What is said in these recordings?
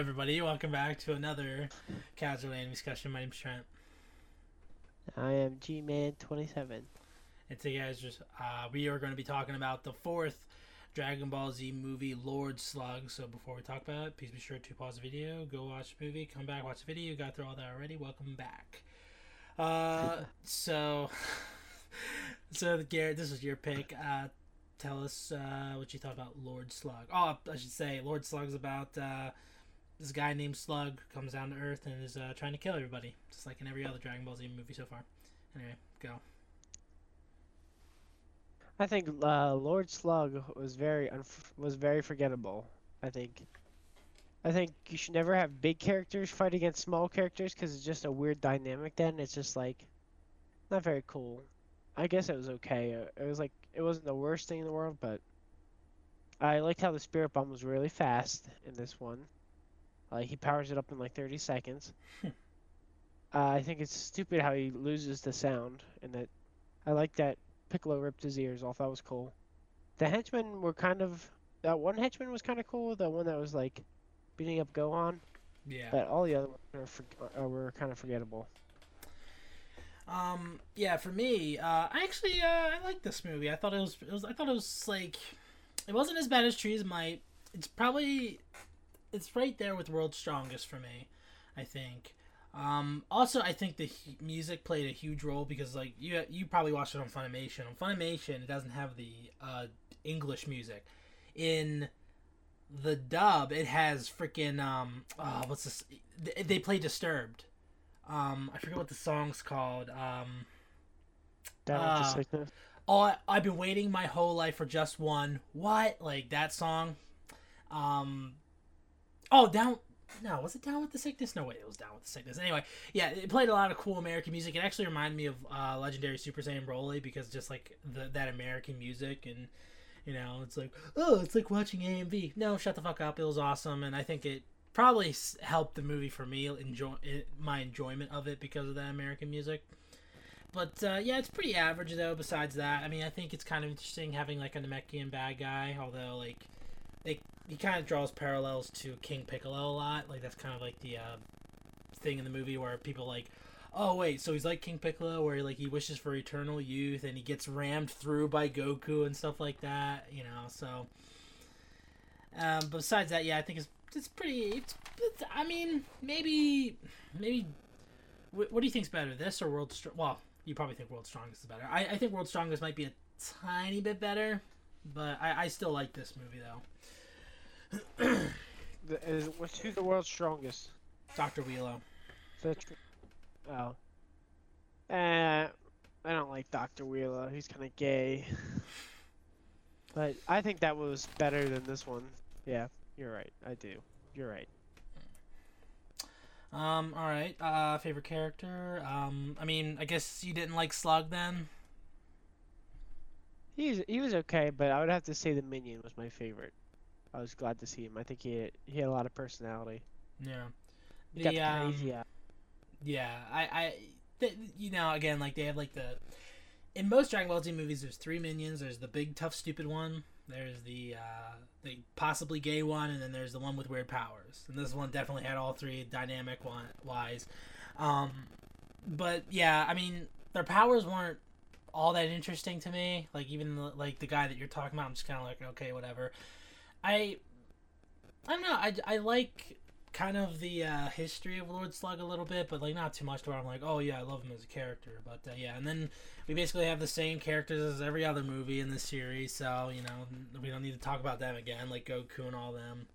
Everybody. Welcome back to another casual anime discussion. My name's Trent. I am G Man 27. And today, guys, just uh, we are going to be talking about the fourth Dragon Ball Z movie, Lord Slug. So before we talk about it, please be sure to pause the video, go watch the movie, come back, watch the video. You got through all that already. Welcome back. Uh, so, so Garrett, this is your pick. Uh, tell us uh, what you thought about Lord Slug. Oh, I should say, Lord Slug's about uh, this guy named Slug comes down to Earth and is uh, trying to kill everybody, just like in every other Dragon Ball Z movie so far. Anyway, go. I think uh, Lord Slug was very unf- was very forgettable. I think. I think you should never have big characters fight against small characters because it's just a weird dynamic. Then it's just like not very cool. I guess it was okay. Uh, It was like it wasn't the worst thing in the world, but I liked how the Spirit Bomb was really fast in this one. Like he powers it up in like 30 seconds. uh, I think it's stupid how he loses the sound, and that I like that Piccolo ripped his ears off. That was cool. The henchmen were kind of that one henchman was kind of cool. The one that was like beating up Gohan, Yeah. but all the other ones were, for, uh, were kind of forgettable. Um, yeah, for me, uh, I actually uh, I like this movie. I thought it was, it was I thought it was like it wasn't as bad as Trees Might. It's probably it's right there with World's Strongest for me. I think. Um, also, I think the hu- music played a huge role because like you you probably watched it on Funimation. On Funimation, it doesn't have the uh, English music. In the dub, it has freaking um oh, what's this? They, they play Disturbed. Um, I forget what the song's called. Um, Down with the sickness. oh, I, I've been waiting my whole life for just one. What? Like that song? Um, oh, down. No, was it down with the sickness? No way, it was down with the sickness. Anyway, yeah, it played a lot of cool American music. It actually reminded me of uh, legendary Super Saiyan Broly because just like the, that American music and you know, it's like oh, it's like watching AMV. No, shut the fuck up. It was awesome, and I think it probably helped the movie for me enjoy it, my enjoyment of it because of that American music. But uh, yeah, it's pretty average though. Besides that, I mean, I think it's kind of interesting having like a Namekian bad guy, although like they he kind of draws parallels to King Piccolo a lot. Like that's kind of like the uh, thing in the movie where people like, oh wait, so he's like King Piccolo, where like he wishes for eternal youth and he gets rammed through by Goku and stuff like that. You know, so. Um, besides that, yeah, I think it's it's pretty. It's, it's I mean, maybe maybe. What, what do you think's better, this or World Str- Well, you probably think World's Strongest is better. I, I think World's Strongest might be a tiny bit better, but I, I still like this movie though. The, is, who's the world's strongest? Doctor Wheelo. That's oh. Uh, I don't like Doctor Wheeler. He's kind of gay. But I think that was better than this one. Yeah, you're right. I do. You're right. Um. All right. Uh. Favorite character. Um. I mean, I guess you didn't like Slug then. He's he was okay, but I would have to say the minion was my favorite. I was glad to see him. I think he had, he had a lot of personality. Yeah. He got The, the um, crazy eye. Yeah, I, I, th- you know, again, like they have like the, in most Dragon Ball Z movies, there's three minions. There's the big, tough, stupid one. There's the, uh, the possibly gay one, and then there's the one with weird powers. And this one definitely had all three dynamic one wise. Um, but yeah, I mean, their powers weren't all that interesting to me. Like even the, like the guy that you're talking about, I'm just kind of like, okay, whatever. I, I don't know. I, I like kind of the uh, history of Lord Slug a little bit, but like not too much to where I'm like, oh yeah, I love him as a character. But uh, yeah, and then we basically have the same characters as every other movie in this series, so you know we don't need to talk about them again, like Goku and all them.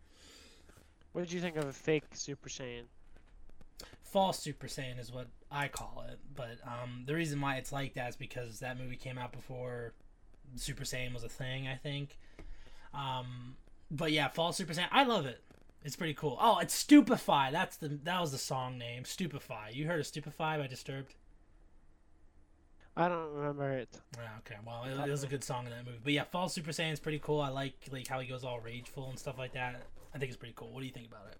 What did you think of a fake Super Saiyan? False Super Saiyan is what I call it, but um, the reason why it's like that is because that movie came out before Super Saiyan was a thing, I think. Um, but yeah, Fall Super Saiyan, I love it. It's pretty cool. Oh, it's Stupify. That's the that was the song name. Stupify. You heard of Stupify by Disturbed? I don't remember it. Yeah, okay. Well, it, it was a good song in that movie. But yeah, Fall Super Saiyan is pretty cool. I like like how he goes all rageful and stuff like that. I think it's pretty cool. What do you think about it?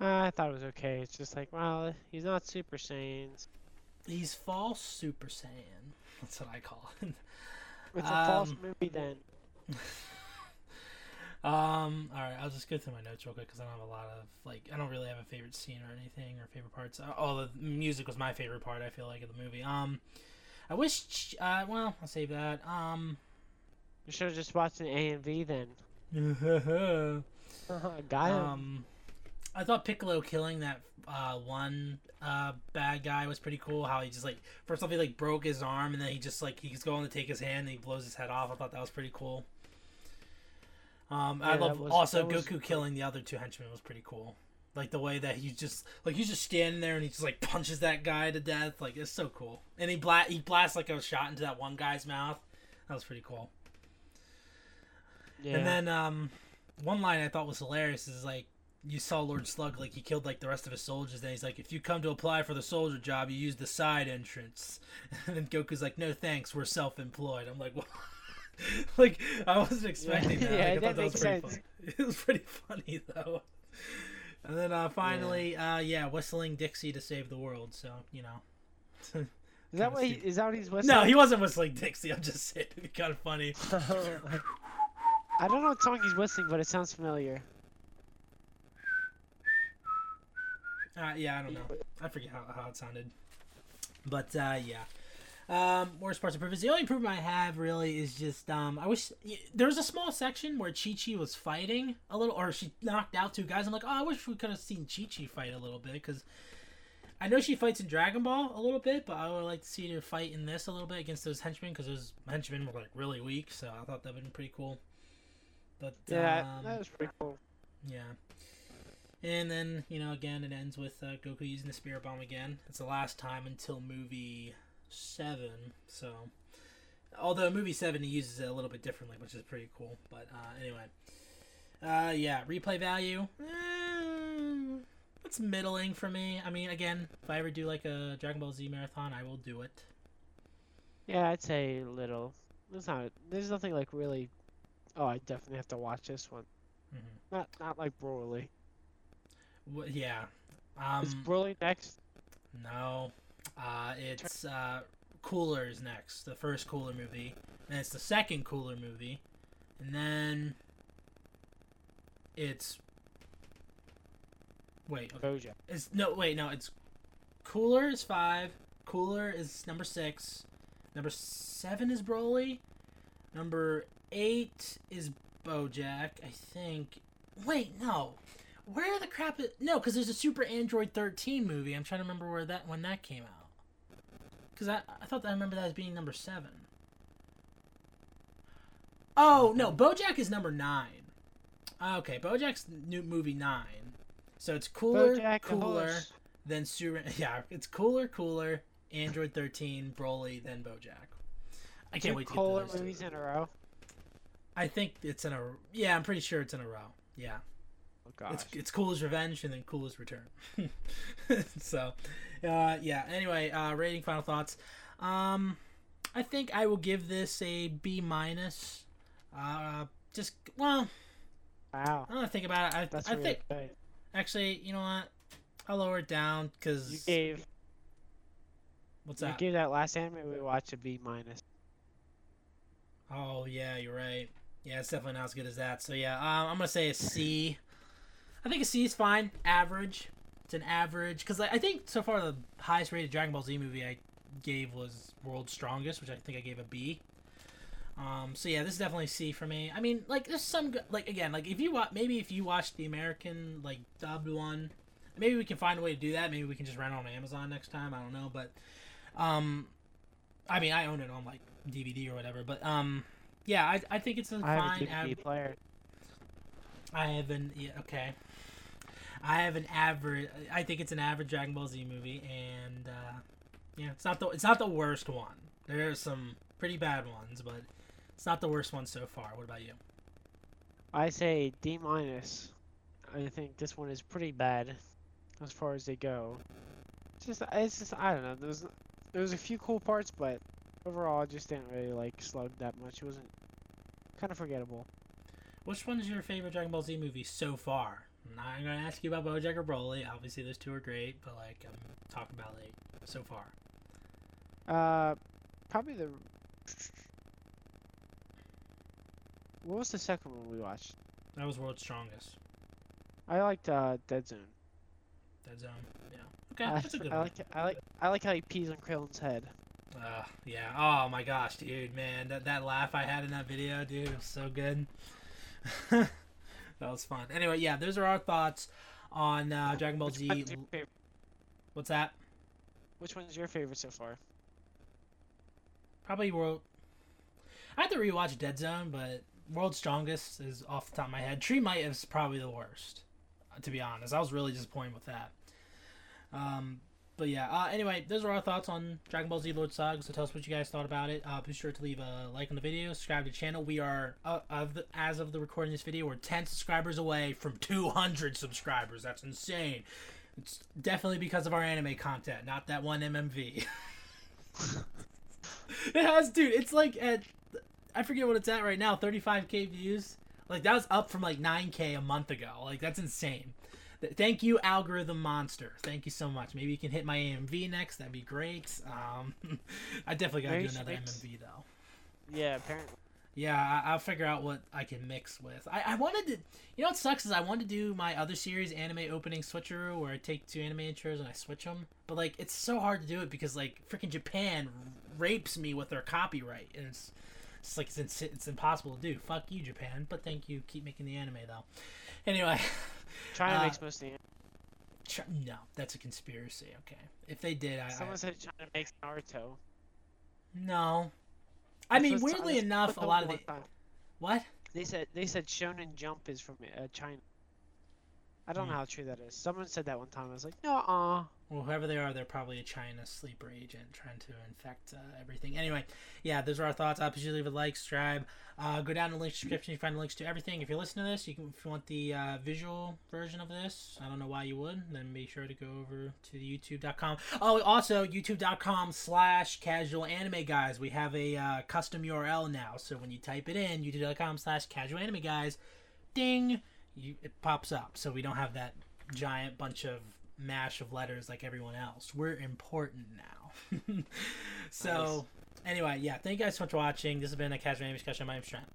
Uh, I thought it was okay. It's just like, well, he's not Super Saiyan. He's false Super Saiyan. That's what I call it. It's a false Um, movie then. Um, all right, I'll just go through my notes real quick because I don't have a lot of like I don't really have a favorite scene or anything or favorite parts. Uh, Oh, the music was my favorite part. I feel like of the movie. Um, I wish. Uh, well, I'll save that. Um, You should have just watched an AMV then. Got him. um, I thought Piccolo killing that uh one uh bad guy was pretty cool. How he just like first off he like broke his arm and then he just like he's going to take his hand and he blows his head off. I thought that was pretty cool. Um, I Yeah, that love was- also was- Goku killing the other two henchmen was pretty cool. Like the way that he just like he's just standing there and he just like punches that guy to death. Like it's so cool. And he bla- he blasts like a shot into that one guy's mouth. That was pretty cool. yeah. And then um, one line I thought was hilarious is like you saw Lord Slug like he killed like the rest of his soldiers. Then he's like, if you come to apply for the soldier job, you use the side entrance. And then Goku's like, no thanks, we're self-employed. I'm like, what? like I wasn't expecting that. Yeah, Like, I that thought that was makes pretty sense. funny. It was pretty funny though. And then uh, finally, yeah. uh, yeah, whistling Dixie to save the world. So you know. is that what he, is that what he's whistling? no, he wasn't whistling Dixie. I'm just saying it'd be kind of funny. I don't know what song he's whistling, but it sounds familiar. Uh, yeah, I don't know. I forget how, how it sounded. But uh, yeah. Um, worst parts of improvements. The only improvement I have really is just um, I wish there was a small section where Chi Chi was fighting a little, or she knocked out two guys. I'm like, oh, I wish we could have seen Chi Chi fight a little bit because I know she fights in Dragon Ball a little bit, but I would like to see her fight in this a little bit against those henchmen because those henchmen were like really weak. So I thought that would been pretty cool. But Yeah, um, that was pretty cool. yeah. And then, you know, again, it ends with uh, Goku using the Spirit Bomb again. It's the last time until movie 7. So, although movie 7, he uses it a little bit differently, which is pretty cool. But uh, anyway. Uh, yeah, replay value. Eh, it's middling for me. I mean, again, if I ever do like a Dragon Ball Z marathon, I will do it. Yeah, I'd say little. There's not. There's nothing like really. Oh, I definitely have to watch this one. hmm Not not like Broly. Wh- yeah. is Um, Broly next? No. Uh, it's uh, Cooler is next. The first Cooler movie. Then it's the second Cooler movie. And then it's wait. Okay. Bojack. It's no wait no. It's Cooler is five. Cooler is number six. Number seven is Broly. Number eight is BoJack. I think. Wait no. Where the crap is no? Because there's a Super Android 13 movie. I'm trying to remember where that when that came out. Because I I thought I remember that as being number seven. Oh no, BoJack is number nine. Ah, okay, BoJack's new movie nine. So it's cooler, Bojack cooler, than Super. Yeah, it's cooler, cooler. Android 13, Broly, then BoJack. I can't Two wait to get those two. movies in a row. I think it's in a. Yeah, I'm pretty sure it's in a row. Yeah. Oh gosh. It's it's as Revenge and then Cooler's Return. so, uh, yeah. Anyway, uh, rating, final thoughts. Um, I think I will give this a B minus. Uh, just well, Wow. I don't know, think about it. I, That's I really think good. actually, you know what? I'll lower it down because You gave what's you that? gave that last anime we watched a B minus. Oh yeah, you're right. Yeah, it's definitely not as good as that. So yeah, um, I'm gonna say a C. I think a C is fine. Average. It's an average because I think so far the highest rated Dragon Ball Z movie I gave was World's Strongest, which I think I gave a B. Um, so yeah, this is definitely C for me. I mean, like there's some good, like again, like if you watch maybe if you watch the American like dubbed one, maybe we can find a way to do that. Maybe we can just rent it on Amazon next time. I don't know, but um, I mean I own it on like DVD or whatever, but um, yeah, I, I think it's a I have a fine. DVD player. I have an yeah, okay. I have an average. I think it's an average Dragon Ball Z movie, and uh, yeah, it's not the it's not the worst one. There are some pretty bad ones, but it's not the worst one so far. What about you? I say D minus. I think this one is pretty bad as far as they go. It's just it's just I don't know. There's there was a few cool parts, but overall I just didn't really like Slug that much. It wasn't kind of forgettable. Which one is your favorite Dragon Ball Z movie so far? I'm not gonna ask you about BoJack or Broly. Obviously, those two are great, but like I'm talking about like so far. Uh, probably the. What was the second one we watched? That was World's Strongest. I liked uh, Dead Zone. Dead Zone. Yeah. Okay, I, that's a good I one. like I like I like how he pees on Krillin's head. Uh, yeah. Oh my gosh, dude, man, that that laugh I had in that video, dude, was so good. that was fun. Anyway, yeah, those are our thoughts on uh, Dragon Ball Which Z. one's your favorite? What's that? Which one's your favorite so far? Probably World. I have to rewatch Dead Zone, but World's Strongest is off the top of my head. Tree Might is probably the worst, to be honest. I was really disappointed with that. Um, but yeah. Uh, anyway, those are our thoughts on Dragon Ball Z Lord Slug. So tell us what you guys thought about it. Uh, be sure to leave a like on the video, subscribe to the channel. We are uh, of the, as of the recording of this video, we're 10 subscribers away from 200 subscribers. That's insane. It's definitely because of our anime content, not that one MMV. it has, dude. It's like at I forget what it's at right now, 35k views. Like that was up from like 9k a month ago. Like that's insane. Th- Thank you, algorithm monster. Thank you so much. Maybe you can hit my AMV next. That'd be great. Um, I definitely gotta do another makes- MMV though. Yeah, apparently. Yeah, I- I'll figure out what I can mix with. I, I wanted to, you know what sucks is I wanted to do my other series, anime opening switcheroo, where I take two anime intros and I switch them. But like, it's so hard to do it because like freaking Japan rapes me with their copyright, and it's it's like it's it's impossible to do. Fuck you, Japan. But thank you. Keep making the anime though. Anyway, China Uh, makes most of the. Ch- no, that's a conspiracy. Okay, if they did, I, I Someone said China makes Naruto. no. I That's mean, weirdly that's enough, a lot of the time. what? They said they said Shonen Jump is from uh, China. I don't Hmm. know how true that is. Someone said that one time. I was like, no, uh. Well, whoever they are, they're probably a China sleeper agent trying to infect uh, everything. Anyway, yeah, those are our thoughts. You leave a like, subscribe. Uh, go down in the link description. You find links to everything. If you're listening to this, you can if you want the uh, visual version of this. I don't know why you would. Then be sure to go over to YouTube.com. Oh, also YouTube.com slash Casual Anime Guys. We have a uh, custom URL now. So when you type it in, YouTube.com slash Casual Anime Guys, ding, you, it pops up. So we don't have that giant bunch of mash of letters like everyone else. We're important now. so, anyway, yeah, thank you guys so much for watching. This has been a Casual Anime Discussion. My name's Trent.